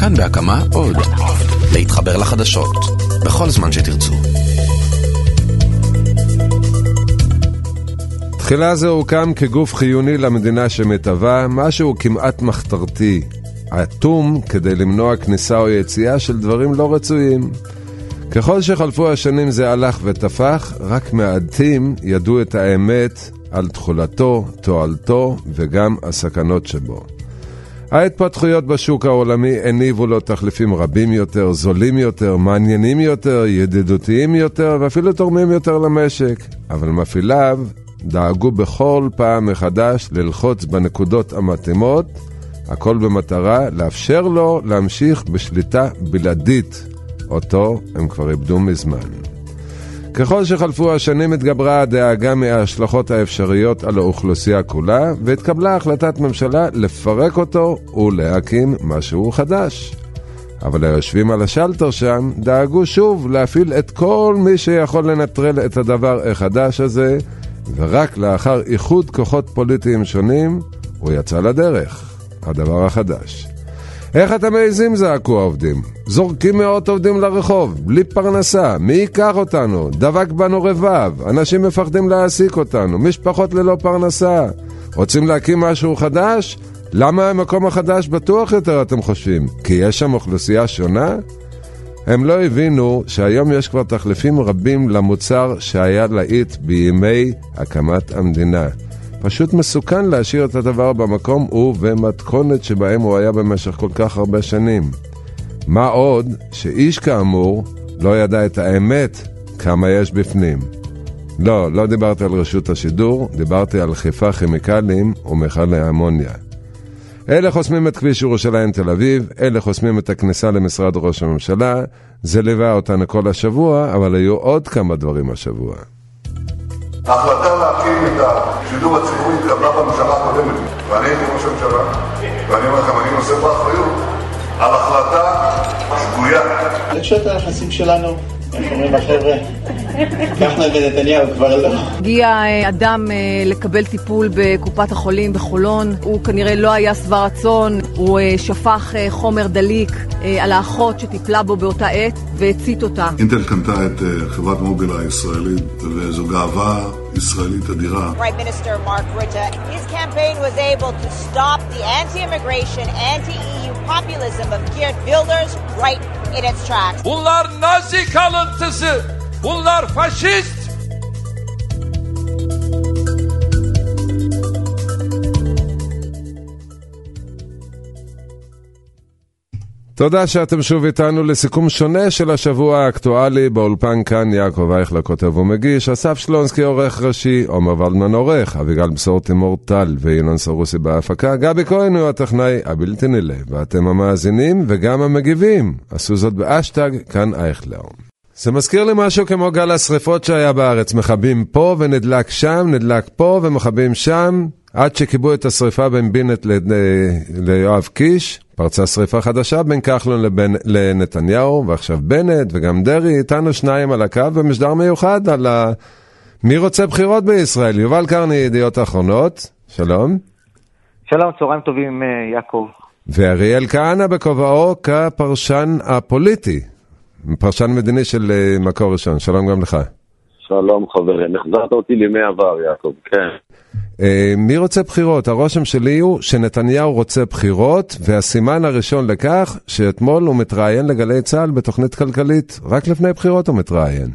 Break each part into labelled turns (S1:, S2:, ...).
S1: כאן בהקמה עוד. להתחבר לחדשות, בכל זמן שתרצו.
S2: תחילה זה הוקם כגוף חיוני למדינה שמתהווה, משהו כמעט מחתרתי, אטום כדי למנוע כניסה או יציאה של דברים לא רצויים. ככל שחלפו השנים זה הלך ותפח, רק מעטים ידעו את האמת על תכולתו, תועלתו וגם הסכנות שבו. ההתפתחויות בשוק העולמי הניבו לו תחליפים רבים יותר, זולים יותר, מעניינים יותר, ידידותיים יותר ואפילו תורמים יותר למשק. אבל מפעיליו דאגו בכל פעם מחדש ללחוץ בנקודות המתאימות, הכל במטרה לאפשר לו להמשיך בשליטה בלעדית. אותו הם כבר איבדו מזמן. ככל שחלפו השנים התגברה הדאגה מההשלכות האפשריות על האוכלוסייה כולה, והתקבלה החלטת ממשלה לפרק אותו ולהקים משהו חדש. אבל היושבים על השלטר שם דאגו שוב להפעיל את כל מי שיכול לנטרל את הדבר החדש הזה, ורק לאחר איחוד כוחות פוליטיים שונים הוא יצא לדרך, הדבר החדש. איך אתם מעזים? זעקו העובדים. זורקים מאות עובדים לרחוב, בלי פרנסה, מי ייקח אותנו? דבק בנו רבב, אנשים מפחדים להעסיק אותנו, משפחות ללא פרנסה. רוצים להקים משהו חדש? למה המקום החדש בטוח יותר, אתם חושבים? כי יש שם אוכלוסייה שונה? הם לא הבינו שהיום יש כבר תחליפים רבים למוצר שהיה להיט בימי הקמת המדינה. פשוט מסוכן להשאיר את הדבר במקום ובמתכונת שבהם הוא היה במשך כל כך הרבה שנים. מה עוד שאיש כאמור לא ידע את האמת כמה יש בפנים. לא, לא דיברתי על רשות השידור, דיברתי על חיפה כימיקלים ומכלי אמוניה. אלה חוסמים את כביש ירושלים תל אביב, אלה חוסמים את הכניסה למשרד ראש הממשלה, זה ליווה אותנו כל השבוע, אבל היו עוד כמה דברים השבוע.
S3: ההחלטה להקים את השידור הציבורי התקבלה בממשלה הקודמת, ואני הייתי ראש הממשלה, ואני אומר לכם, אני נושא באחריות על החלטה שגויה.
S4: אני חושב היחסים שלנו איך אומרים החבר'ה? כחלון ונתניהו כבר לא.
S5: הגיע אה, אדם אה, לקבל טיפול בקופת החולים בחולון, הוא כנראה לא היה שבע רצון, הוא אה, שפך חומר דליק על האחות שטיפלה בו באותה עת והצית אותה.
S3: אינטל קנתה את חברת מובילה הישראלית, וזו גאווה ישראלית אדירה. Prime Minister Mark Rutte, his campaign was able to stop the anti-immigration, anti-EU populism of Geert Wilders right in its tracks. Bunlar Nazi kalıntısı. Bunlar faşist.
S2: תודה שאתם שוב איתנו לסיכום שונה של השבוע האקטואלי. באולפן כאן יעקב אייכלר כותב ומגיש, אסף שלונסקי עורך ראשי, עומר ולדמן עורך, אביגל בשור תימור טל וינון סרוסי בהפקה, גבי כהן הוא הטכנאי הבלתי נלאה, ואתם המאזינים וגם המגיבים, עשו זאת באשטג כאן אייכלר. זה מזכיר לי משהו כמו גל השרפות שהיה בארץ, מכבים פה ונדלק שם, נדלק פה ומכבים שם, עד שכיבו את השריפה בין בינט ליואב קיש, פרצה שריפה חדשה בין כחלון לבין, לנתניהו, ועכשיו בנט וגם דרעי, איתנו שניים על הקו, ומשדר מיוחד על ה... מי רוצה בחירות בישראל? יובל קרני, ידיעות אחרונות, שלום.
S6: שלום, צהריים טובים, אה, יעקב.
S2: ואריאל כהנא בכובעו כפרשן הפוליטי, פרשן מדיני של אה, מקור ראשון, שלום גם לך.
S7: שלום חברים, החזרת אותי לימי עבר, יעקב, כן.
S2: אה, מי רוצה בחירות? הרושם שלי הוא שנתניהו רוצה בחירות, והסימן הראשון לכך שאתמול הוא מתראיין לגלי צה"ל בתוכנית כלכלית. רק לפני בחירות הוא מתראיין.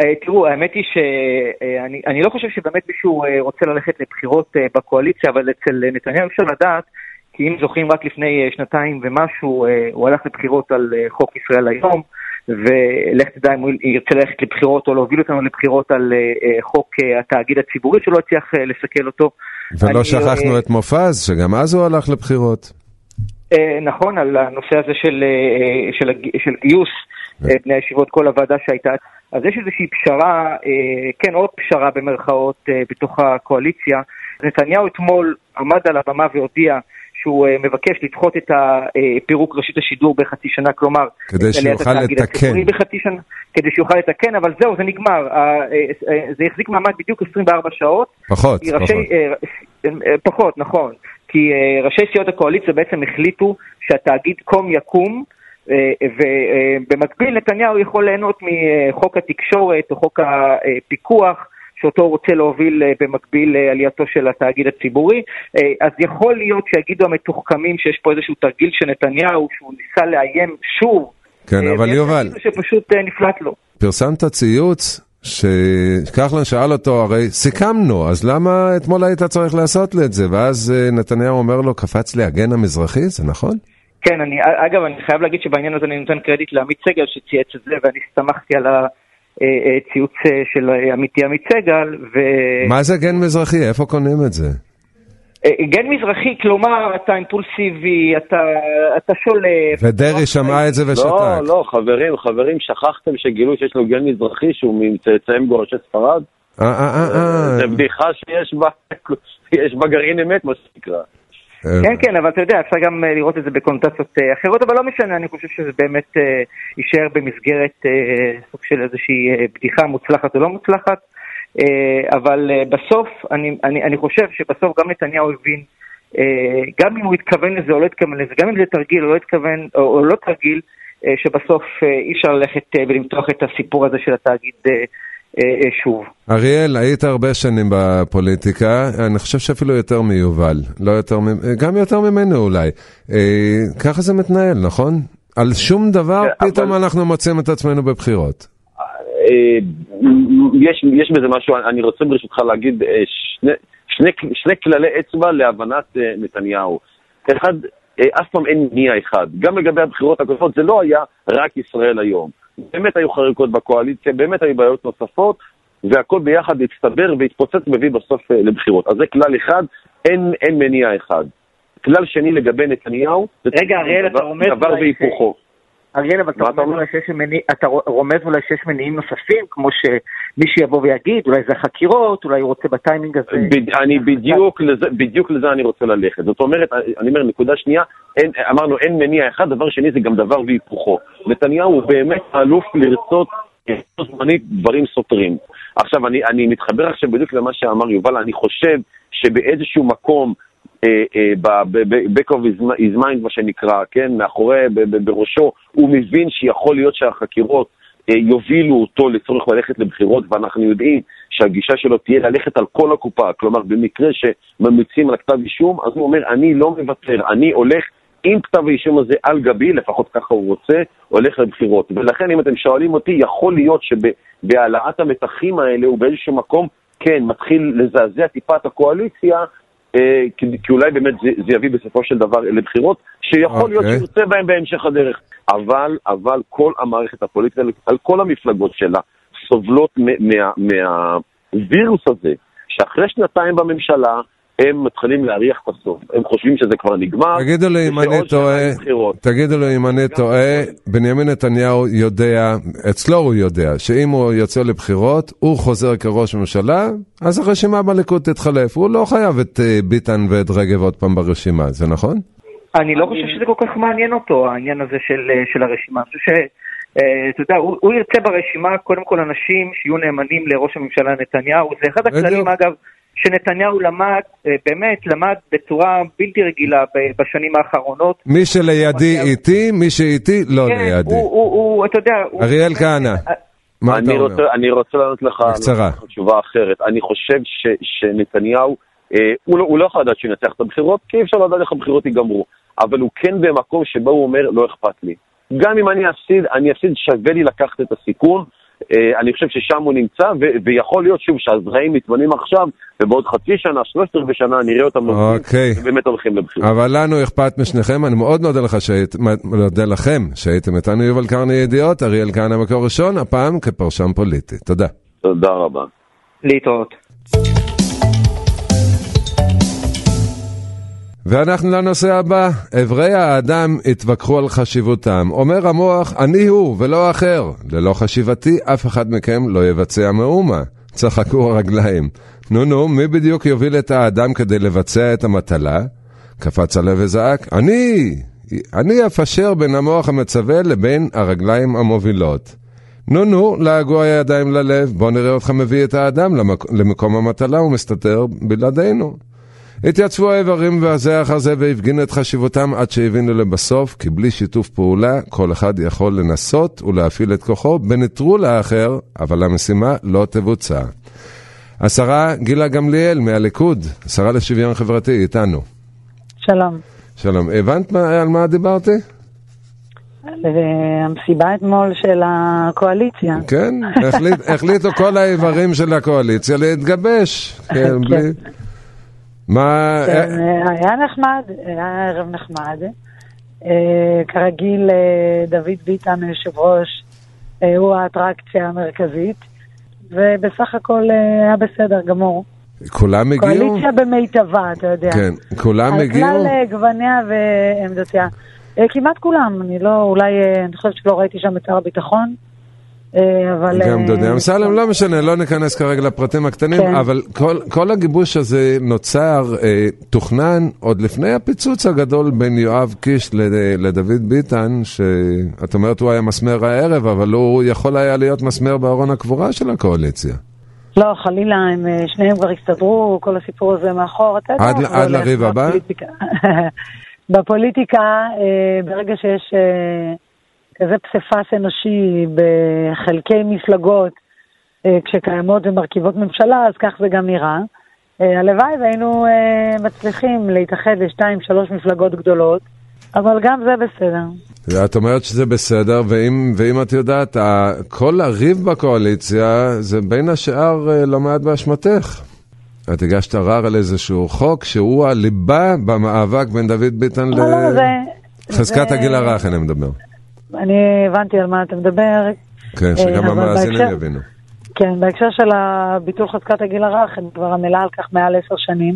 S6: אה, תראו, האמת היא שאני אני לא חושב שבאמת מישהו אה, רוצה ללכת לבחירות בקואליציה, אבל אצל נתניהו אפשר לדעת, כי אם זוכרים רק לפני שנתיים ומשהו, הוא הלך לבחירות על חוק ישראל היום. ולך תדע אם הוא ירצה ללכת לבחירות או להוביל אותנו לבחירות על uh, חוק uh, התאגיד הציבורי שלא הצליח לסכל אותו.
S2: ולא אני, שכחנו את מופז, שגם אז הוא הלך לבחירות.
S6: נכון, על הנושא הזה של, של, של גיוס uh, בני הישיבות, כל הוועדה שהייתה. אז יש איזושהי פשרה, כן, עוד פשרה במרכאות, בתוך הקואליציה. נתניהו אתמול עמד על הבמה והודיע שהוא uh, מבקש לדחות את הפירוק רשת השידור בחצי שנה, כלומר,
S2: כדי שיוכל לתקן.
S6: בחצי שנה, כדי שיוכל לתקן, אבל זהו, זה נגמר. Uh, זה החזיק מעמד בדיוק 24 שעות.
S2: פחות,
S6: ראשי,
S2: פחות.
S6: פחות, נכון. כי ראשי סיעות הקואליציה בעצם החליטו שהתאגיד קום יקום, ובמקביל נתניהו יכול ליהנות מחוק התקשורת או חוק הפיקוח. שאותו הוא רוצה להוביל במקביל לעלייתו של התאגיד הציבורי. אז יכול להיות שיגידו המתוחכמים שיש פה איזשהו תרגיל של נתניהו, שהוא ניסה לאיים שוב.
S2: כן, אבל יובל...
S6: שפשוט נפלט לו.
S2: פרסמת ציוץ שכחלון שאל אותו, הרי סיכמנו, אז למה אתמול היית צריך לעשות לי את זה? ואז נתניהו אומר לו, קפץ לי הגן המזרחי, זה נכון?
S6: כן, אני, אגב, אני חייב להגיד שבעניין הזה אני נותן קרדיט לעמית סגל שצייץ את זה, ואני הסתמכתי על הציוץ של עמיתי עמית סגל. ו...
S2: מה זה גן מזרחי? איפה קונים את זה?
S6: גן מזרחי, כלומר, אתה אימפולסיבי, אתה, אתה שולף.
S2: ודרעי שמע את זה ושתק.
S7: לא, לא, חברים, חברים, שכחתם שגילו שיש לו גן מזרחי שהוא מצאצאי מגורשי ספרד?
S2: אה, אה, אה.
S7: זה בדיחה שיש בה, יש בה גרעין אמת, מה שנקרא.
S6: כן, כן, אבל אתה יודע, אפשר גם לראות את זה בקונוטציות אחרות, אבל לא משנה, אני חושב שזה באמת יישאר במסגרת סוג של איזושהי בדיחה מוצלחת או לא מוצלחת. אבל בסוף, אני, אני, אני חושב שבסוף גם נתניהו הבין, גם אם הוא התכוון לזה או לא התכוון לזה, גם אם זה תרגיל או לא התכוון, או, או לא תרגיל, שבסוף אי אפשר ללכת ולמתוח את הסיפור הזה של התאגיד שוב.
S2: אריאל, היית הרבה שנים בפוליטיקה, אני חושב שאפילו יותר מיובל, לא יותר, גם יותר ממנו אולי. ככה זה מתנהל, נכון? על שום דבר פתאום אנחנו מוצאים את עצמנו בבחירות.
S7: יש, יש בזה משהו, אני רוצה ברשותך להגיד שני, שני, שני כללי אצבע להבנת נתניהו. אחד, אף פעם אין מניע אחד. גם לגבי הבחירות הקודמות, זה לא היה רק ישראל היום. באמת היו חריקות בקואליציה, באמת היו בעיות נוספות, והכל ביחד הצטבר והתפוצץ מביא בסוף לבחירות. אז זה כלל אחד, אין, אין מניע אחד. כלל שני לגבי נתניהו,
S6: רגע, אריאל, אתה רומז
S7: דבר והיפוכו.
S6: אריאל, אבל אתה רומז, מניע, אתה רומז אולי שיש מניעים נוספים, כמו שמי שיבוא ויגיד, אולי זה חקירות, אולי הוא רוצה בטיימינג הזה...
S7: בד, אני בדיוק לזה, בדיוק לזה אני רוצה ללכת. זאת אומרת, אני אומר, נקודה שנייה, אין, אמרנו אין מניע אחד, דבר שני זה גם דבר והיפוכו. נתניהו הוא באמת אלוף לרצות זמנית דברים סותרים. עכשיו, אני, אני מתחבר עכשיו בדיוק למה שאמר יובל, אני חושב שבאיזשהו מקום ב-back of his mind, מה שנקרא, כן, מאחורי, בראשו, הוא מבין שיכול להיות שהחקירות יובילו אותו לצורך ללכת לבחירות, ואנחנו יודעים שהגישה שלו תהיה ללכת על כל הקופה, כלומר, במקרה שממליצים על כתב אישום, אז הוא אומר, אני לא מוותר, אני הולך עם כתב האישום הזה על גבי, לפחות ככה הוא רוצה, הולך לבחירות. ולכן, אם אתם שואלים אותי, יכול להיות שבהעלאת המתחים האלה הוא באיזשהו מקום, כן, מתחיל לזעזע טיפה את הקואליציה, כי, כי אולי באמת זה, זה יביא בסופו של דבר לבחירות, שיכול okay. להיות
S2: אוקיי.
S7: שיוצא בהם בהמשך הדרך. אבל, אבל כל המערכת הפוליטית, על כל המפלגות שלה, סובלות מהווירוס מה, הזה, שאחרי שנתיים בממשלה, הם מתחילים להריח את הסוף. הם חושבים שזה כבר נגמר.
S2: תגידו לי אם אני טועה, תגידו לי אם אני טועה, בנימין נתניהו יודע, אצלו הוא יודע, שאם הוא יוצא לבחירות, הוא חוזר כראש ממשלה, אז הרשימה בליכוד תתחלף. הוא לא חייב את ביטן ואת רגב עוד פעם ברשימה, זה נכון?
S6: אני לא חושב שזה כל כך מעניין אותו, העניין הזה של, של הרשימה. אני חושב ש... אתה יודע, הוא, הוא ירצה ברשימה קודם כל אנשים שיהיו נאמנים לראש הממשלה נתניהו. זה אחד הכללים, אגב, שנתניהו למד, באמת למד בצורה בלתי רגילה בשנים האחרונות.
S2: מי שלידי איתי, מי שאיתי לא
S6: כן,
S2: לידי.
S6: הוא, הוא, הוא, אתה יודע...
S2: אריאל כהנא, מה אתה
S7: אני
S2: אומר?
S7: רוצה, אני רוצה לענות לך
S2: בקצרה.
S7: לך תשובה אחרת. אני חושב ש, שנתניהו, אה, הוא, לא, הוא לא יכול לדעת שהוא ינצח את הבחירות, כי אי אפשר לדעת איך הבחירות ייגמרו. אבל הוא כן במקום שבו הוא אומר, לא אכפת לי. גם אם אני אפסיד, אני אפסיד, שווה לי לקחת את הסיכון. אה, אני חושב ששם הוא נמצא, ו- ויכול להיות שוב שהזרעים מתמנים עכשיו, ובעוד חצי שנה, שלושת רבעי שנה, נראה אותם נוסעים,
S2: אוקיי.
S7: ובאמת הולכים לבחירות.
S2: אבל לנו אכפת משניכם, אני מאוד מודה לך שהיית, מודה לכם שהייתם איתנו יובל קרני ידיעות, אריאל כהנא מקור ראשון, הפעם כפרשן פוליטי. תודה.
S7: תודה רבה.
S6: להתראות.
S2: ואנחנו לנושא הבא, אברי האדם התווכחו על חשיבותם. אומר המוח, אני הוא ולא אחר. ללא חשיבתי, אף אחד מכם לא יבצע מאומה. צחקו הרגליים. נו נו, מי בדיוק יוביל את האדם כדי לבצע את המטלה? קפץ הלב וזעק, אני! אני אפשר בין המוח המצווה לבין הרגליים המובילות. נו נו, לעגו הידיים ללב, בוא נראה אותך מביא את האדם למק... למקום המטלה ומסתתר בלעדינו. התייצבו האיברים והזה אחר זה והפגינו את חשיבותם עד שהבינו לבסוף כי בלי שיתוף פעולה כל אחד יכול לנסות ולהפעיל את כוחו בנטרול האחר, אבל המשימה לא תבוצע. השרה גילה גמליאל מהליכוד, השרה לשוויון חברתי, איתנו.
S8: שלום.
S2: שלום. הבנת מה, על מה דיברתי?
S8: המסיבה אתמול של הקואליציה.
S2: כן, החליט, החליטו כל האיברים של הקואליציה להתגבש. כן,
S8: כן.
S2: בלי... מה...
S8: כן, היה נחמד, היה ערב נחמד. אה, כרגיל, אה, דוד ביטן, היושב ראש, אה, הוא האטרקציה המרכזית, ובסך הכל אה, היה בסדר גמור.
S2: כולם הגיעו?
S8: קואליציה במיטבה, אתה יודע.
S2: כן, כולם
S8: על
S2: הגיעו?
S8: כלל אה, גווניה ועמדותיה. אה, כמעט כולם, אני לא, אולי, אה, אני חושבת שלא ראיתי שם את שר הביטחון, אה, אבל...
S2: גם
S8: אה,
S2: דודי אמסלם, לא משנה, לא ניכנס כרגע לפרטים הקטנים,
S8: כן.
S2: אבל כל, כל הגיבוש הזה נוצר, אה, תוכנן עוד לפני הפיצוץ הגדול בין יואב קיש לד- לדוד ביטן, שאת אומרת הוא היה מסמר הערב, אבל הוא יכול היה להיות מסמר בארון הקבורה של הקואליציה.
S8: לא, חלילה, הם אה, שניהם כבר הסתדרו, כל הסיפור הזה מאחור, אתה יודע.
S2: עד ל-
S8: אבל
S2: עד לריב הבא?
S8: בפוליטיקה. בפוליטיקה, אה, ברגע שיש אה, כזה פסיפס אנושי בחלקי מפלגות, אה, כשקיימות ומרכיבות ממשלה, אז כך זה גם נראה. אה, הלוואי והיינו אה, מצליחים להתאחד לשתיים, שלוש מפלגות גדולות, אבל גם זה בסדר.
S2: את אומרת שזה בסדר, ואם, ואם את יודעת, כל הריב בקואליציה זה בין השאר לא מעט באשמתך. את הגשת ערר על איזשהו חוק שהוא הליבה במאבק בין דוד ביטן. לחזקת הגיל הרך, אני מדבר.
S8: אני הבנתי על מה אתה מדבר.
S2: כן, שגם
S8: אה, אבל
S2: המאזינים יבינו.
S8: כן, בהקשר של הביטול חזקת הגיל הרך, אני כבר עמלה על כך מעל עשר שנים,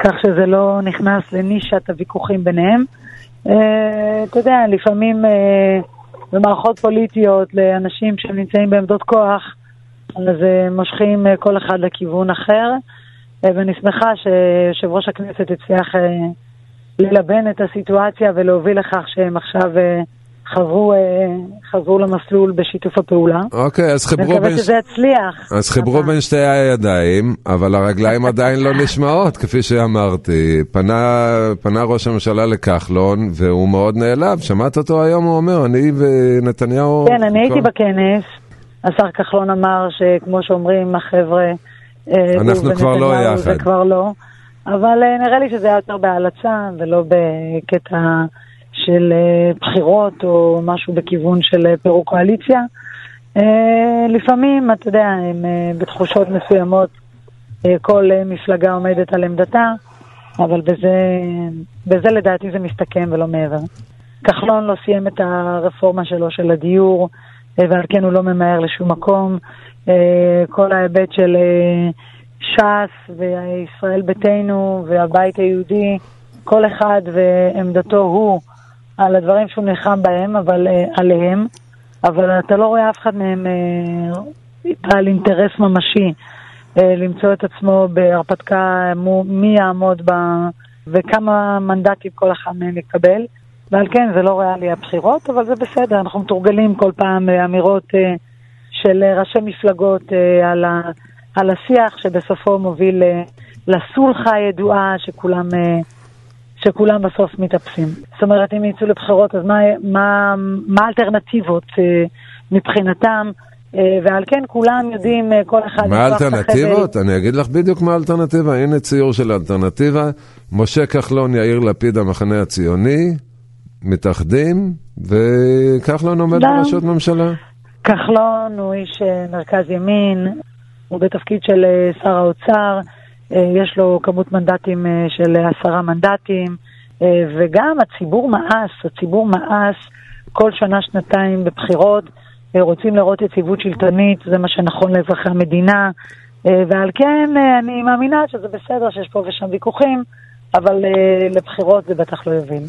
S8: כך שזה לא נכנס לנישת הוויכוחים ביניהם. אה, אתה יודע, לפעמים אה, במערכות פוליטיות, לאנשים שנמצאים בעמדות כוח, אז מושכים כל אחד לכיוון אחר, ואני שמחה שיושב ראש הכנסת הצליח ללבן את הסיטואציה ולהוביל לכך שהם עכשיו חזרו, אה, חזרו למסלול בשיתוף הפעולה.
S2: אוקיי, אז
S8: אני
S2: חיברו
S8: מקווה
S2: בין...
S8: שזה יצליח.
S2: אז חיברו. בין שתי הידיים, אבל הרגליים עדיין לא נשמעות, כפי שאמרתי. פנה, פנה ראש הממשלה לכחלון, והוא מאוד נעלב. שמעת אותו היום, הוא אומר, אני ונתניהו...
S8: כן, אני הייתי בכנס. השר כחלון אמר שכמו שאומרים החבר'ה, אה,
S2: אנחנו כבר לא יחד.
S8: זה כבר לא. אבל אה, נראה לי שזה היה יותר בהלצה ולא בקטע של אה, בחירות או משהו בכיוון של אה, פירוק קואליציה. אה, לפעמים, אתה יודע, הם בתחושות מסוימות, כל מפלגה עומדת על עמדתה, אבל בזה, בזה לדעתי זה מסתכם ולא מעבר. כחלון לא סיים את הרפורמה שלו של הדיור, ועל כן הוא לא ממהר לשום מקום. כל ההיבט של ש"ס וישראל ביתנו והבית היהודי, כל אחד ועמדתו הוא על הדברים שהוא נלחם בהם, אבל אה, עליהם, אבל אתה לא רואה אף אחד מהם אה, בעל אינטרס ממשי אה, למצוא את עצמו בהרפתקה מי יעמוד ב... וכמה מנדטים כל אחד מהם יקבל. ועל כן זה לא ריאלי הבחירות, אבל זה בסדר, אנחנו מתורגלים כל פעם אמירות של ראשי מפלגות על, ה, על השיח שבסופו מוביל לסולחה הידועה שכולם, שכולם בסוף מתאפסים. זאת אומרת, אם יצאו לבחירות, אז מה, מה, מה האלטרנטיבות אה, מבחינתם? אה, ועל כן כולם יודעים, אה, כל אחד...
S2: מה האלטרנטיבות? אני אגיד לך בדיוק מה האלטרנטיבה. הנה ציור של האלטרנטיבה. משה כחלון, יאיר לפיד, המחנה הציוני, מתאחדים, וכחלון עומד. בראשות ממשלה.
S8: כחלון הוא איש מרכז ימין, הוא בתפקיד של שר האוצר, יש לו כמות מנדטים אה, של עשרה מנדטים, אה, וגם הציבור מאס, הציבור מאס כל שנה-שנתיים בבחירות, אה, רוצים לראות יציבות שלטונית, זה מה שנכון לאזרחי המדינה, אה, ועל כן אה, אני מאמינה שזה בסדר שיש פה ושם ויכוחים, אבל אה, לבחירות זה בטח לא יוביל.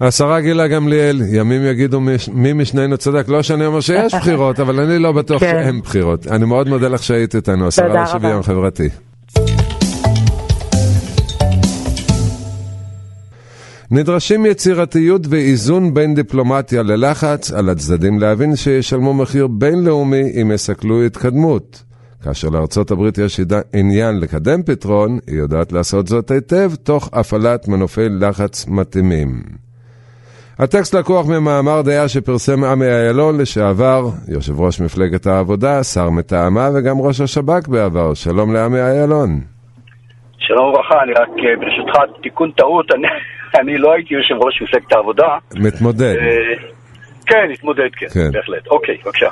S2: השרה גילה גמליאל, ימים יגידו מי- משנינו צדק. לא שאני אומר שיש בחירות, אבל אני לא בטוח
S8: כן.
S2: שאין בחירות. אני מאוד מודה לך שהיית איתנו, השרה לשוויון. חברתי. נדרשים יצירתיות ואיזון בין דיפלומטיה ללחץ על הצדדים להבין שישלמו מחיר בינלאומי אם יסכלו התקדמות. כאשר לארצות הברית יש עניין לקדם פתרון, היא יודעת לעשות זאת היטב, תוך הפעלת מנופי לחץ מתאימים. הטקסט לקוח ממאמר דעה שפרסם עמי איילון לשעבר, יושב ראש מפלגת העבודה, שר מטעמה וגם ראש השב"כ בעבר. שלום לעמי איילון.
S9: שלום וברכה, אני רק אה, ברשותך תיקון טעות, אני, אני לא הייתי יושב ראש מפלגת העבודה.
S2: מתמודד.
S9: אה, כן, מתמודד, כן, כן, בהחלט. אוקיי, בבקשה.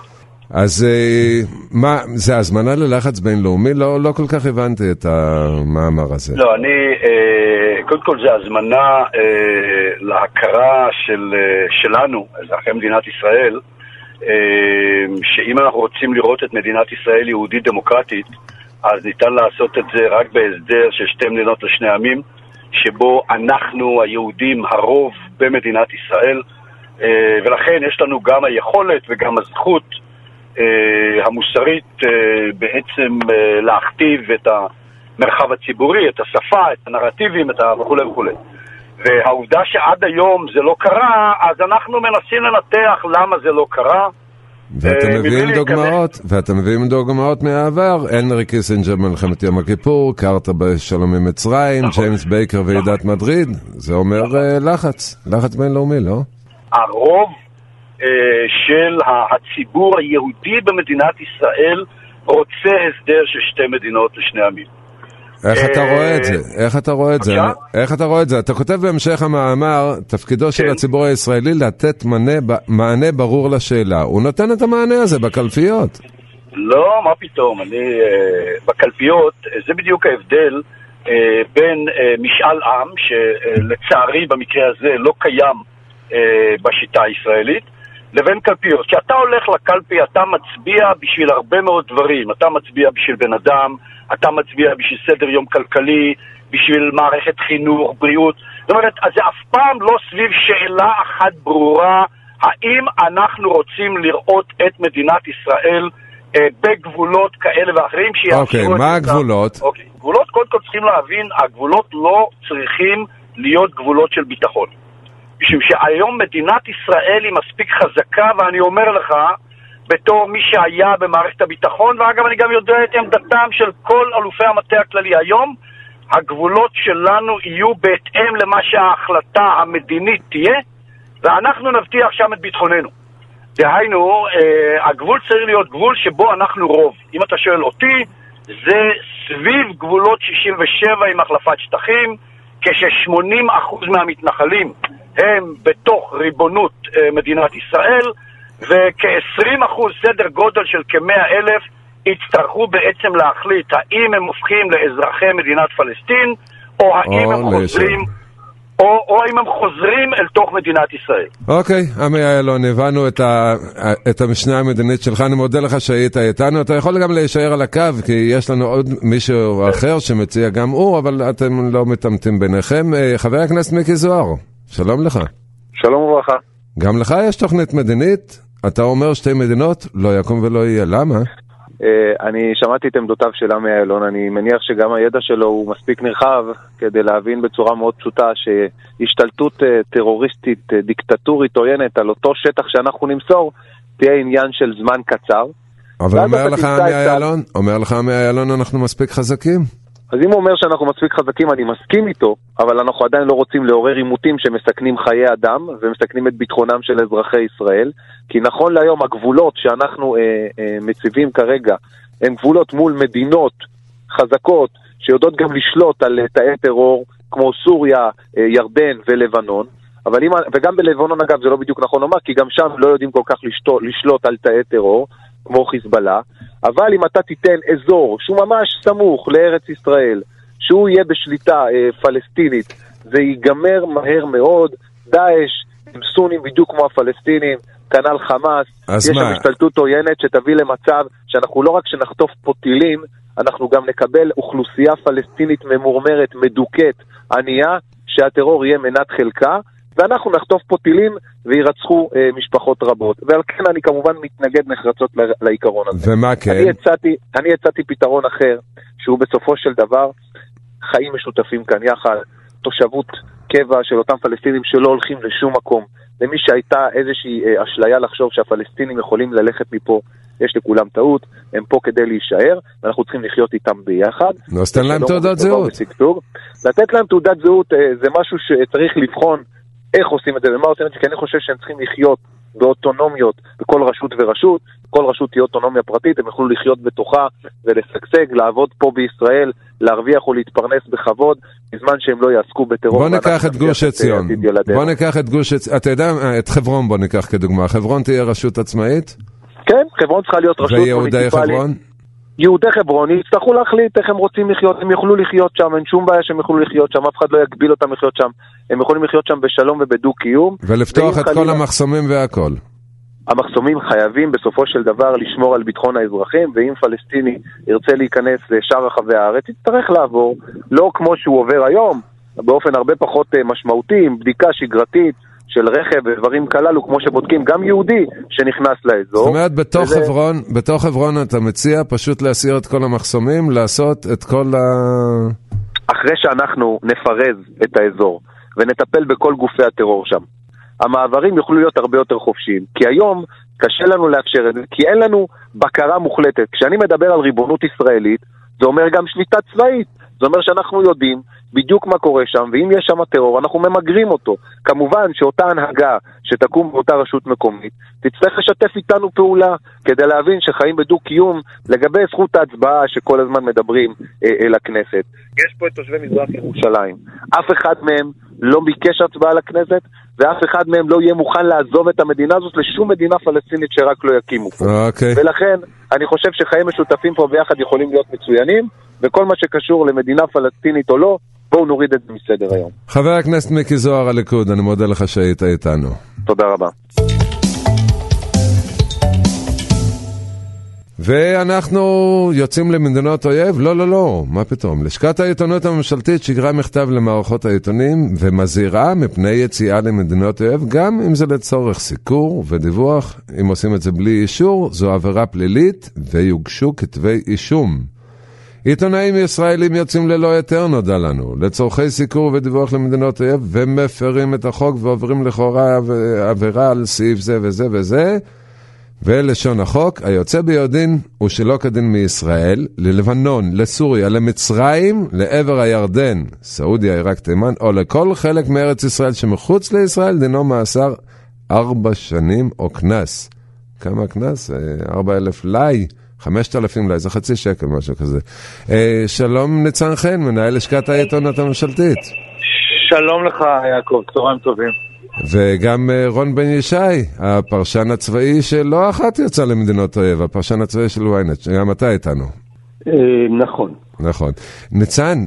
S2: אז אה, מה, זה הזמנה ללחץ בינלאומי? לא, לא כל כך הבנתי את המאמר הזה.
S9: לא, אני, אה, קודם כל זה הזמנה להכרה של, שלנו, אזרחי מדינת ישראל, שאם אנחנו רוצים לראות את מדינת ישראל יהודית דמוקרטית, אז ניתן לעשות את זה רק בהסדר של שתי מדינות לשני עמים, שבו אנחנו היהודים הרוב במדינת ישראל, ולכן יש לנו גם היכולת וגם הזכות אה, המוסרית אה, בעצם אה, להכתיב את המרחב הציבורי, את השפה, את הנרטיבים, את ה... וכולי וכולי. והעובדה שעד היום זה לא קרה, אז אנחנו מנסים לנתח למה זה לא קרה.
S2: ואתם מביאים דוגמאות, ואתם מביאים דוגמאות מהעבר, הנרי קיסינג'ר במלחמת יום הכיפור, קרטר בשלום עם מצרים, נכון. ג'יימס בייקר ועידת נכון. מדריד, זה אומר נכון. לחץ, לחץ בינלאומי, לא?
S9: הרוב אה, של הציבור היהודי במדינת ישראל רוצה הסדר של שתי מדינות לשני עמים.
S2: איך אתה רואה את זה? איך אתה רואה את זה? איך אתה רואה את זה? אתה כותב בהמשך המאמר, תפקידו של כן. הציבור הישראלי לתת מענה ברור לשאלה. הוא נותן את המענה הזה בקלפיות.
S9: לא, מה פתאום, אני... אה, בקלפיות, זה בדיוק ההבדל אה, בין משאל עם, שלצערי במקרה הזה לא קיים בשיטה הישראלית, לבין קלפיות. כשאתה הולך לקלפי אתה מצביע בשביל הרבה מאוד דברים. אתה מצביע בשביל בן אדם, אתה מצביע בשביל סדר יום כלכלי, בשביל מערכת חינוך, בריאות. זאת אומרת, אז זה אף פעם לא סביב שאלה אחת ברורה, האם אנחנו רוצים לראות את מדינת ישראל אה, בגבולות כאלה ואחרים
S2: שיאפשרו אוקיי, את... אוקיי, מה הגבולות?
S9: אוקיי, גבולות, קודם כל צריכים להבין, הגבולות לא צריכים להיות גבולות של ביטחון. משום שהיום מדינת ישראל היא מספיק חזקה, ואני אומר לך, בתור מי שהיה במערכת הביטחון, ואגב, אני גם יודע את עמדתם של כל אלופי המטה הכללי היום, הגבולות שלנו יהיו בהתאם למה שההחלטה המדינית תהיה, ואנחנו נבטיח שם את ביטחוננו. דהיינו, אה, הגבול צריך להיות גבול שבו אנחנו רוב. אם אתה שואל אותי, זה סביב גבולות 67 עם החלפת שטחים, כש-80% מהמתנחלים הם בתוך ריבונות אה, מדינת ישראל, וכ-20% סדר גודל של כ-100 אלף יצטרכו בעצם להחליט האם הם הופכים לאזרחי מדינת פלסטין, או האם או הם חוזרים... או, או האם הם חוזרים אל תוך מדינת ישראל.
S2: אוקיי, עמי איילון, הבנו את, ה, את המשנה המדינית שלך, אני מודה לך שהיית איתנו. אתה יכול גם להישאר על הקו, כי יש לנו עוד מישהו אחר שמציע גם הוא, אבל אתם לא מתעמתים ביניכם. אה, חבר הכנסת מיקי זוהר. שלום לך.
S10: שלום וברכה.
S2: גם לך יש תוכנית מדינית? אתה אומר שתי מדינות, לא יקום ולא יהיה, למה?
S10: Uh, אני שמעתי את עמדותיו של עמי איילון, אני מניח שגם הידע שלו הוא מספיק נרחב כדי להבין בצורה מאוד פשוטה שהשתלטות uh, טרוריסטית, uh, דיקטטורית עוינת על אותו שטח שאנחנו נמסור, תהיה עניין של זמן קצר.
S2: אבל אומר לך עמי איילון, אומר לך עמי איילון, אנחנו מספיק חזקים.
S10: אז אם הוא אומר שאנחנו מספיק חזקים, אני מסכים איתו, אבל אנחנו עדיין לא רוצים לעורר עימותים שמסכנים חיי אדם ומסכנים את ביטחונם של אזרחי ישראל, כי נכון להיום הגבולות שאנחנו אה, אה, מציבים כרגע הם גבולות מול מדינות חזקות שיודעות גם לשלוט על אה, תאי טרור כמו סוריה, אה, ירדן ולבנון. אם, וגם בלבנון אגב זה לא בדיוק נכון לומר, כי גם שם לא יודעים כל כך לשלוט, לשלוט על תאי טרור, כמו חיזבאללה. אבל אם אתה תיתן אזור שהוא ממש סמוך לארץ ישראל, שהוא יהיה בשליטה אה, פלסטינית, זה ייגמר מהר מאוד. דאעש עם סונים בדיוק כמו הפלסטינים, כנ"ל חמאס. יש שם השתלטות עוינת שתביא למצב שאנחנו לא רק שנחטוף פה טילים, אנחנו גם נקבל אוכלוסייה פלסטינית ממורמרת, מדוכאת, ענייה, שהטרור יהיה מנת חלקה. ואנחנו נחטוף פה טילים וירצחו אה, משפחות רבות. ועל כן אני כמובן מתנגד נחרצות לעיקרון הזה.
S2: ומה כן?
S10: אני הצעתי, אני הצעתי פתרון אחר, שהוא בסופו של דבר חיים משותפים כאן יחד, תושבות קבע של אותם פלסטינים שלא הולכים לשום מקום. למי שהייתה איזושהי אה, אשליה לחשוב שהפלסטינים יכולים ללכת מפה, יש לכולם טעות, הם פה כדי להישאר, ואנחנו צריכים לחיות איתם ביחד.
S2: נו, אז תן להם תעודת זהות.
S10: לתת להם תעודת זהות אה, זה משהו שצריך לבחון איך עושים את זה ומה עושים את זה, כי אני חושב שהם צריכים לחיות באוטונומיות בכל רשות ורשות, כל רשות תהיה אוטונומיה פרטית, הם יוכלו לחיות בתוכה ולשגשג, לעבוד פה בישראל, להרוויח ולהתפרנס בכבוד, בזמן שהם לא יעסקו בטרור.
S2: בוא ניקח את גוש עציון, בוא ניקח את גוש עציון, אתה יודע, את חברון בוא ניקח כדוגמה, חברון תהיה רשות עצמאית?
S10: כן, חברון צריכה להיות רשות
S2: מוניציפלית. ויהודי חברון?
S10: יהודי חברון יצטרכו להחליט איך הם רוצים לחיות, הם יוכלו לחיות שם, אין שום בעיה שהם יוכלו לחיות שם, אף אחד לא יגביל אותם לחיות שם, הם יכולים לחיות שם בשלום ובדו-קיום.
S2: ולפתוח את חלילה... כל המחסומים והכל.
S10: המחסומים חייבים בסופו של דבר לשמור על ביטחון האזרחים, ואם פלסטיני ירצה להיכנס לשאר רחבי הארץ, יצטרך לעבור, לא כמו שהוא עובר היום, באופן הרבה פחות אה, משמעותי, עם בדיקה שגרתית, של רכב ודברים כללו, כמו שבודקים גם יהודי שנכנס לאזור.
S2: זאת אומרת, בתוך, וזה... חברון, בתוך חברון אתה מציע פשוט להסיר את כל המחסומים, לעשות את כל ה...
S10: אחרי שאנחנו נפרז את האזור ונטפל בכל גופי הטרור שם, המעברים יוכלו להיות הרבה יותר חופשיים. כי היום קשה לנו לאפשר את זה, כי אין לנו בקרה מוחלטת. כשאני מדבר על ריבונות ישראלית, זה אומר גם שליטה צבאית. זה אומר שאנחנו יודעים בדיוק מה קורה שם, ואם יש שם טרור, אנחנו ממגרים אותו. כמובן שאותה הנהגה שתקום באותה רשות מקומית, תצטרך לשתף איתנו פעולה, כדי להבין שחיים בדו-קיום לגבי זכות ההצבעה שכל הזמן מדברים אה, אל הכנסת. יש פה את תושבי מזרח ירושלים. אף אחד מהם לא ביקש הצבעה לכנסת, ואף אחד מהם לא יהיה מוכן לעזוב את המדינה הזאת לשום מדינה פלסטינית שרק לא יקימו פה.
S2: אוקיי.
S10: ולכן, אני חושב שחיים משותפים פה ביחד יכולים להיות מצוינים, וכל מה שקשור למדינה פלסטינית או לא, בואו נוריד את זה מסדר היום.
S2: חבר הכנסת מיקי זוהר הליכוד, אני מודה לך שהיית איתנו.
S10: תודה רבה.
S2: ואנחנו יוצאים למדינות אויב? לא, לא, לא, מה פתאום. לשכת העיתונות הממשלתית שיגרה מכתב למערכות העיתונים ומזהירה מפני יציאה למדינות אויב, גם אם זה לצורך סיקור ודיווח. אם עושים את זה בלי אישור, זו עבירה פלילית ויוגשו כתבי אישום. עיתונאים ישראלים יוצאים ללא היתר, נודע לנו, לצורכי סיקור ודיווח למדינות אויב, ומפרים את החוק ועוברים לכאורה עבירה על סעיף זה וזה וזה. ולשון החוק, היוצא ביודעין הוא שלא כדין מישראל, ללבנון, לסוריה, למצרים, לעבר הירדן, סעודיה, עיראק, תימן, או לכל חלק מארץ ישראל שמחוץ לישראל, דינו מאסר ארבע שנים או קנס. כמה קנס? ארבע אלף לי. חמשת אלפים לאיזה חצי שקל, משהו כזה. אה, שלום ניצן חן, מנהל לשכת העיתונות הממשלתית.
S11: שלום לך, יעקב, צהריים טובים.
S2: וגם אה, רון בן ישי, הפרשן הצבאי שלא אחת יצא למדינות אויב, הפרשן הצבאי של ynet, גם אתה איתנו.
S11: אה, נכון.
S2: נכון. ניצן,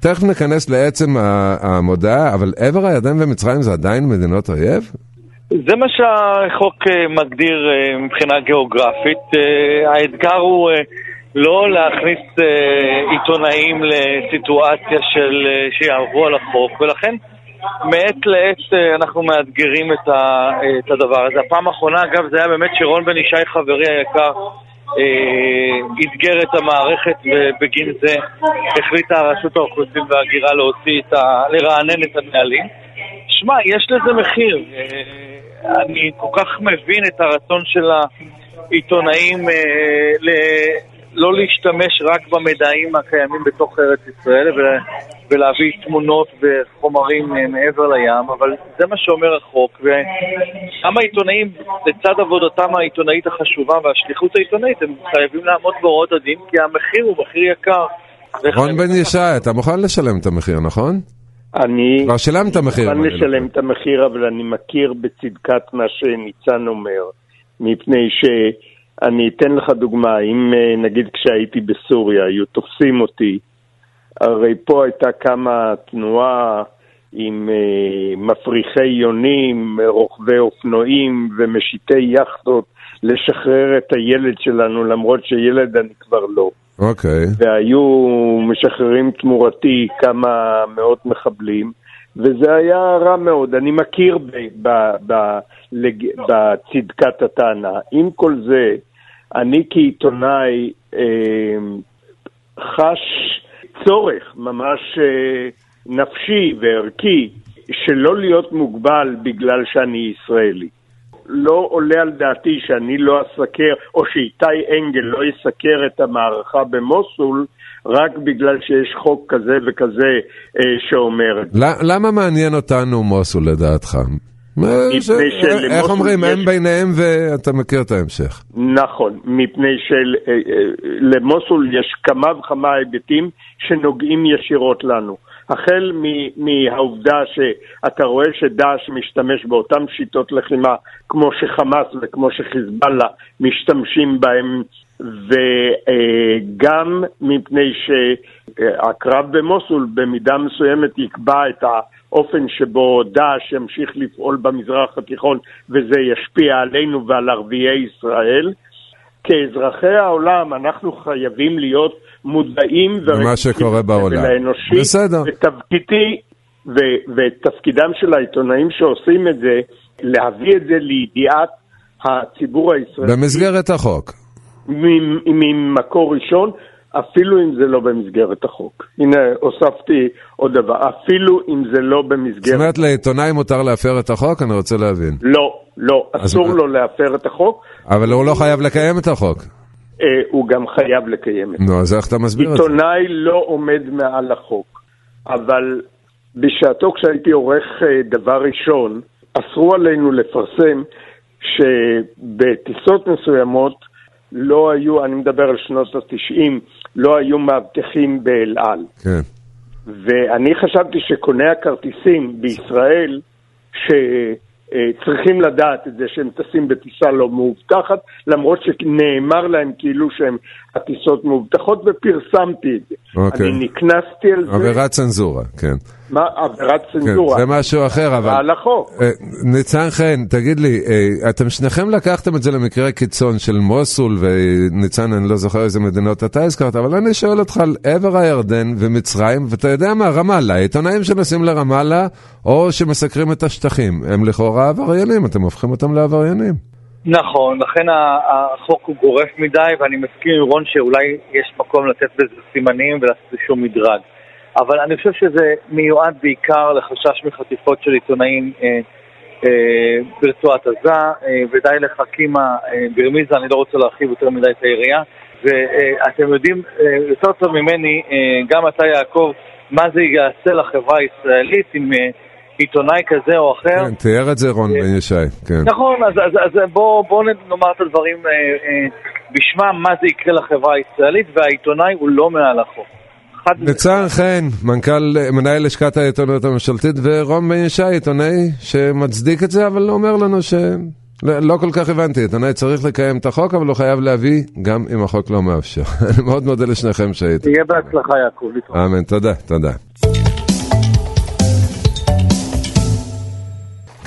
S2: תכף ניכנס לעצם המודעה, אבל עבר הירדן ומצרים זה עדיין מדינות אויב?
S11: זה מה שהחוק אה, מגדיר אה, מבחינה גיאוגרפית. אה, האתגר הוא לא להכניס עיתונאים לסיטואציה של שיעברו על החוק, ולכן מעת לעת אנחנו מאתגרים את, הדבר הזה. הפעם האחרונה, אגב, זה היה באמת שרון בן ישי, חברי היקר, אתגר את המערכת ובגין זה החליטה רשות האוכלוסין וההגירה להוציא את ה... לרענן את הנהלים. שמע, יש לזה מחיר. אני כל כך מבין את הרצון של העיתונאים אה, ל... לא להשתמש רק במידעים הקיימים בתוך ארץ ישראל ולהביא תמונות וחומרים אה, מעבר לים, אבל זה מה שאומר החוק. וגם העיתונאים, לצד עבודתם העיתונאית החשובה והשליחות העיתונאית, הם חייבים לעמוד בהוראות הדין, כי המחיר הוא מחיר יקר.
S2: רון בן ישי, אתה מוכן לשלם את המחיר, נכון?
S11: אני...
S2: כבר שילמת מחיר.
S11: אני מוכן לשלם את המחיר, אבל אני מכיר בצדקת מה שניצן אומר, מפני שאני אתן לך דוגמה, אם אה, נגיד כשהייתי בסוריה היו תופסים אותי, הרי פה הייתה קמה תנועה עם uh, מפריחי יונים, רוכבי אופנועים ומשיטי יכטות לשחרר את הילד שלנו, למרות שילד אני כבר לא.
S2: אוקיי. Okay.
S11: והיו משחררים תמורתי כמה מאות מחבלים, וזה היה רע מאוד. אני מכיר ב, ב, ב, לג, בצדקת הטענה. עם כל זה, אני כעיתונאי אה, חש צורך ממש אה,
S12: נפשי וערכי שלא להיות מוגבל בגלל שאני ישראלי. לא עולה על דעתי שאני לא אסקר, או שאיתי אנגל לא יסקר את המערכה במוסול, רק בגלל שיש חוק כזה וכזה אה, שאומר את זה.
S2: למה מעניין אותנו מוסול לדעתך?
S12: מפני שלמוסול
S2: איך אומרים,
S12: יש-
S2: הם ביניהם ואתה מכיר את ההמשך.
S12: נכון, מפני שלמוסול יש כמה וכמה היבטים שנוגעים ישירות לנו. החל מהעובדה שאתה רואה שדאעש משתמש באותן שיטות לחימה כמו שחמאס וכמו שחיזבאללה משתמשים בהם וגם מפני שהקרב במוסול במידה מסוימת יקבע את האופן שבו דאעש ימשיך לפעול במזרח התיכון וזה ישפיע עלינו ועל ערביי ישראל. כאזרחי העולם אנחנו חייבים להיות מודעים
S2: למה שקורה בעולם.
S12: ולאנושי.
S2: בסדר.
S12: ותפקידי ו- ותפקידם של העיתונאים שעושים את זה, להביא את זה לידיעת הציבור הישראלי.
S2: במסגרת החוק.
S12: ממ- ממקור ראשון, אפילו אם זה לא במסגרת החוק. הנה, הוספתי עוד דבר, אפילו אם זה לא
S2: זאת
S12: במסגרת...
S2: אומרת, לעיתונאי מותר להפר את החוק? אני רוצה להבין.
S12: לא, לא,
S2: אז
S12: אסור
S2: מה-
S12: לו להפר את החוק,
S2: אבל הוא לא חייב לקיים את החוק.
S12: אה, הוא גם חייב לקיים את זה.
S2: נו, אז איך אתה מסביר את זה?
S12: עיתונאי לא עומד מעל החוק, אבל בשעתו כשהייתי עורך אה, דבר ראשון, אסרו עלינו לפרסם שבטיסות מסוימות לא היו, אני מדבר על שנות ה-90, לא היו מאבטחים באל על.
S2: כן.
S12: ואני חשבתי שקוני הכרטיסים בישראל, שצריכים לדעת את זה שהם טסים בטיסה לא מאובטחת, למרות שנאמר להם כאילו שהם הטיסות מאובטחות, ופרסמתי את זה.
S2: אוקיי.
S12: אני נקנסתי על זה.
S2: עבירת צנזורה, כן.
S12: מה, עבירת
S2: כן,
S12: צנזורה.
S2: זה משהו אחר, אבל...
S12: על החוק.
S2: אה, ניצן חן, תגיד לי, אה, אתם שניכם לקחתם את זה למקרה קיצון של מוסול, וניצן, אני לא זוכר איזה מדינות אתה הזכרת, אבל אני שואל אותך על עבר הירדן ומצרים, ואתה יודע מה, רמאללה, עיתונאים שנוסעים לרמאללה, או שמסקרים את השטחים, הם לכאורה עבריינים, אתם הופכים אותם לעבריינים.
S11: נכון, לכן החוק הוא גורף מדי, ואני מסכים עם רון שאולי יש מקום לתת בזה סימנים ולעשות איזשהו מדרג. אבל אני חושב שזה מיועד בעיקר לחשש מחטיפות של עיתונאים אה, אה, ברצועת עזה, אה, ודי לחכימה אה, ברמיזה, אני לא רוצה להרחיב יותר מדי את היריעה. ואתם יודעים אה, יותר טוב ממני, אה, גם אתה יעקב, מה זה יעשה לחברה הישראלית עם אה, עיתונאי כזה או אחר.
S2: כן, תיאר את זה רון בן ישי, כן.
S11: נכון, אז, אז, אז בואו בוא נאמר את הדברים אה, אה, בשמם, מה זה יקרה לחברה הישראלית, והעיתונאי הוא לא מעל החוק.
S2: ניצן חן, מנכ"ל, מנהל לשכת העיתונות הממשלתית, ורון בן ישי, עיתונאי שמצדיק את זה, אבל אומר לנו ש... לא, לא כל כך הבנתי, עיתונאי צריך לקיים את החוק, אבל הוא חייב להביא גם אם החוק לא מאפשר. אני מאוד מודה לשניכם שהייתם.
S11: תהיה בהצלחה יעקב.
S2: אמן, תודה, תודה.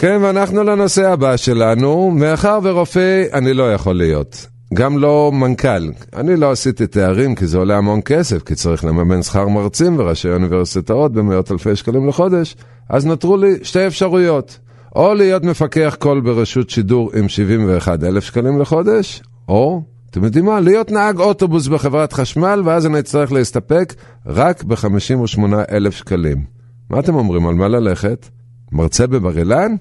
S2: כן, ואנחנו לנושא הבא שלנו. מאחר ורופא אני לא יכול להיות. גם לא מנכ"ל. אני לא עשיתי תארים כי זה עולה המון כסף, כי צריך לממן שכר מרצים וראשי אוניברסיטאות במאות אלפי שקלים לחודש, אז נותרו לי שתי אפשרויות. או להיות מפקח קול ברשות שידור עם 71 אלף שקלים לחודש, או, אתם יודעים מה? להיות נהג אוטובוס בחברת חשמל, ואז אני אצטרך להסתפק רק ב-58 אלף שקלים. מה אתם אומרים, על מה ללכת? מרצה בבר אילן?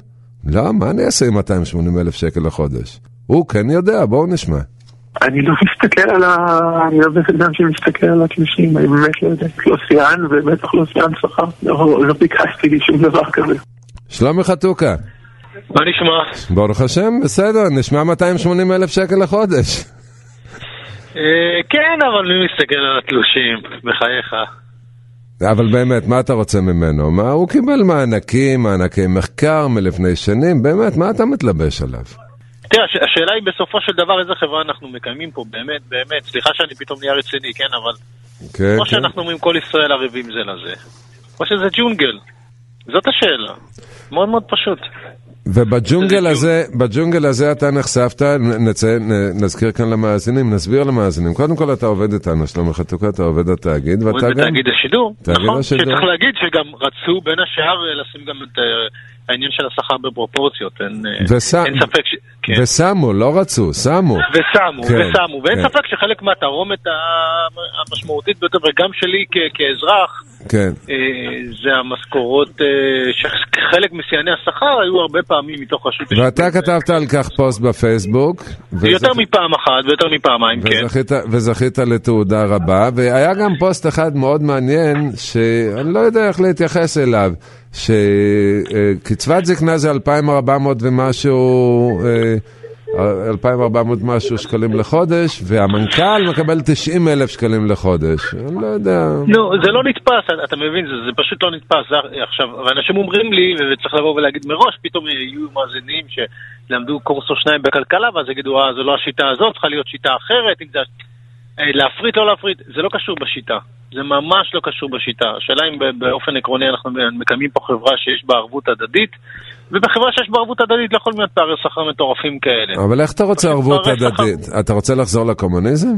S2: לא, מה אני אעשה עם 280 אלף שקל לחודש? הוא כן יודע, בואו נשמע.
S13: אני לא מסתכל על ה... אני לא בן אדם שמסתכל על התלושים, אני באמת לא יודע. לא שיאן, ובטח לא שיאן שכר. לא לא ביקשתי לי שום דבר כזה.
S2: שלומי חתוקה.
S14: מה נשמע?
S2: ברוך השם, בסדר, נשמע 280 אלף שקל לחודש.
S14: אה, כן, אבל מי מסתכל על התלושים? בחייך.
S2: אבל באמת, מה אתה רוצה ממנו? מה, הוא קיבל מענקים, מענקי מחקר מלפני שנים, באמת, מה אתה מתלבש עליו?
S14: תראה, הש- השאלה היא בסופו של דבר איזה חברה אנחנו מקיימים פה, באמת, באמת. סליחה שאני פתאום נהיה רציני, כן, אבל...
S2: כן,
S14: כמו
S2: כן.
S14: שאנחנו אומרים, כל ישראל ערבים זה לזה. או שזה ג'ונגל. זאת השאלה. מאוד מאוד פשוט.
S2: ובג'ונגל הזה, בג'ונגל הזה אתה נחשפת, נציין, נזכיר כאן למאזינים, נסביר למאזינים. קודם כל אתה עובד איתנו, שלומי חתוקה, אתה עובד התאגיד, ואתה
S14: עובד
S2: גם...
S14: בתאגיד השידור.
S2: תאגיד
S14: נכון,
S2: השידור.
S14: שצריך להגיד שגם רצו בין השאר אה, לשים גם את אה, העניין של השכר בפרופורציות. אין אה,
S2: ושם-
S14: אין ספק ש... כן.
S2: ושמו, לא רצו, שמו.
S14: ושמו,
S2: כן,
S14: ושמו, ואין
S2: כן.
S14: ספק שחלק מהתרעומת המשמעותית ביותר, וגם שלי כ- כאזרח,
S2: כן.
S14: אה, זה המשכורות, אה, שחלק משיאני השכר היו הרבה פעמים מתוך רשות
S2: ואתה כתבת על כך פוסט בפייסבוק.
S14: יותר מפעם אחת ויותר מפעמיים, כן.
S2: וזכית, וזכית לתעודה רבה, והיה גם פוסט אחד מאוד מעניין, שאני לא יודע איך להתייחס אליו, שקצבת זקנה זה 2,400 ומשהו... אה, 2,400 משהו שקלים לחודש, והמנכ"ל מקבל 90 אלף שקלים לחודש. אני לא יודע.
S14: נו, זה לא נתפס, אתה מבין, זה, פשוט לא נתפס. עכשיו, ואנשים אומרים לי, וצריך לבוא ולהגיד מראש, פתאום יהיו מאזינים שלמדו קורס או שניים בכלכלה, ואז יגידו, אה, זו לא השיטה הזאת, צריכה להיות שיטה אחרת, אם זה... אה, להפריט, לא להפריט, זה לא קשור בשיטה. זה ממש לא קשור בשיטה. השאלה אם באופן עקרוני אנחנו מקיימים פה חברה שיש בה ערבות הדדית, ובחברה שיש בה ערבות הדדית לא יכולים להיות פערי שכר מטורפים כאלה.
S2: אבל איך אתה רוצה ערבות הדדית? שחר... אתה רוצה לחזור לקומוניזם?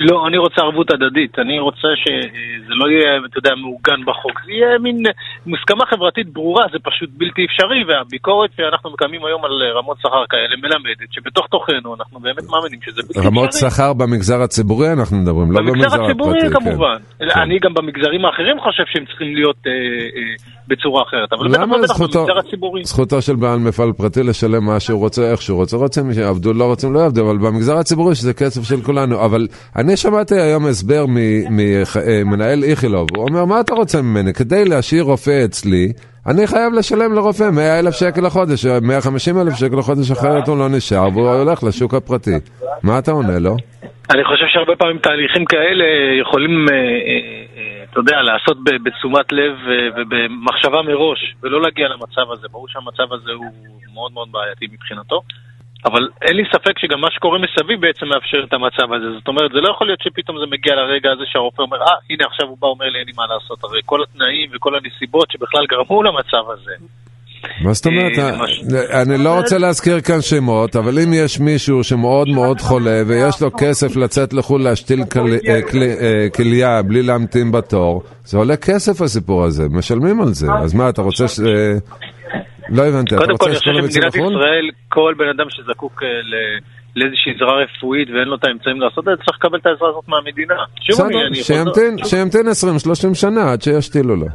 S14: לא, אני רוצה ערבות הדדית. אני רוצה שזה לא יהיה, אתה יודע, מעוגן בחוק. זה יהיה מין מוסכמה חברתית ברורה, זה פשוט בלתי אפשרי, והביקורת שאנחנו מקיימים היום על רמות שכר כאלה מלמדת שבתוך תוכנו אנחנו באמת מאמינים שזה בלתי אפשרי.
S2: רמות שכר במגזר הציבורי אנחנו מדברים, לא במגזר הפרטי.
S14: במגזר הציבורי כמובן. כן. אני גם במגזרים האחרים חושב שהם צריכים להיות אה, אה, בצורה אחרת, אבל במגזר הציבורי.
S2: זכותו של בעל מפעל פרטי לשלם מה שהוא רוצה, איך שהוא רוצה, רוצים שיעבדו, לא רוצים, לא יעבדו, אבל במגזר הציבורי שזה כסף של כולנו. אבל אני שמעתי היום הסבר ממנהל איכילוב, הוא אומר, מה אתה רוצה ממני? כדי להשאיר רופא אצלי, אני חייב לשלם לרופא 100 אלף שקל לחודש, 150 אלף שקל לחודש, אחרת הוא לא נשאר, והוא הולך לשוק הפרטי. מה אתה עונה לו?
S14: אני חושב שהרבה פעמים תהליכים כאלה יכולים... אתה יודע, לעשות בתשומת לב אה, ובמחשבה מראש, ולא להגיע למצב הזה. ברור שהמצב הזה הוא מאוד מאוד בעייתי מבחינתו, אבל אין לי ספק שגם מה שקורה מסביב בעצם מאפשר את המצב הזה. זאת אומרת, זה לא יכול להיות שפתאום זה מגיע לרגע הזה שהרופא אומר, אה, הנה עכשיו הוא בא אומר לי אין לי מה לעשות. הרי כל התנאים וכל הנסיבות שבכלל גרמו למצב הזה.
S2: מה זאת אומרת? אה, אני לא רוצה להזכיר כאן שמות, אבל אם יש מישהו שמאוד מאוד חולה ויש לו כסף לצאת לחו"ל להשתיל אה, אה, כליה בלי להמתין בתור, זה עולה כסף הסיפור הזה, משלמים על זה. אז מה, אתה רוצה ש... לא הבנתי,
S14: אתה רוצה שכל המציעים לחו"ל? קודם כל, אני חושב שבמדינת ישראל כל בן אדם שזקוק ל... לאיזושהי עזרה רפואית ואין לו את האמצעים לעשות את זה, צריך לקבל את העזרה הזאת מהמדינה.
S2: בסדר, שימתין 20-30 שנה עד שישתילו לו.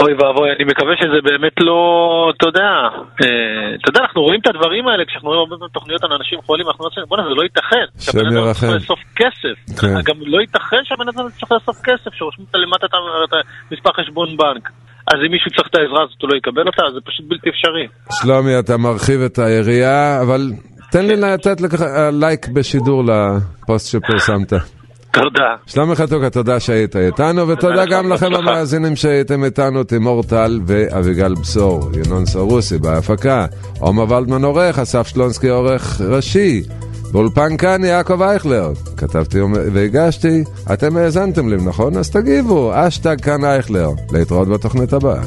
S14: אוי ואבוי, אני מקווה שזה באמת לא, אתה יודע, אה, אתה יודע, אנחנו רואים את הדברים האלה, כשאנחנו רואים הרבה תוכניות על אנשים חולים, אנחנו אומרים, בוא'נה, זה לא ייתכן.
S2: שם ירחם. צריך
S14: לאסוף כסף. כן. גם לא ייתכן שהבן אדם צריך לאסוף כסף, שרושמים למטה את מספר חשבון בנק. אז אם מישהו צריך את העזרה הזאת, הוא לא יקבל אותה? זה פשוט בלתי אפשרי.
S2: שלומי, אתה מרחיב את היריעה, אבל תן לי לתת לך אה, לייק בשידור לפוסט שפרסמת.
S14: תודה.
S2: שלומי חתוקה, תודה שהיית איתנו, ותודה גם לכם המאזינים שהייתם איתנו, תימור טל ואביגל בשור, ינון סרוסי בהפקה, עומר ולדמן עורך, אסף שלונסקי עורך ראשי. באולפן כאן יעקב אייכלר. כתבתי והגשתי, אתם האזנתם לי, נכון? אז תגיבו, אשטג כאן אייכלר. להתראות בתוכנית הבאה.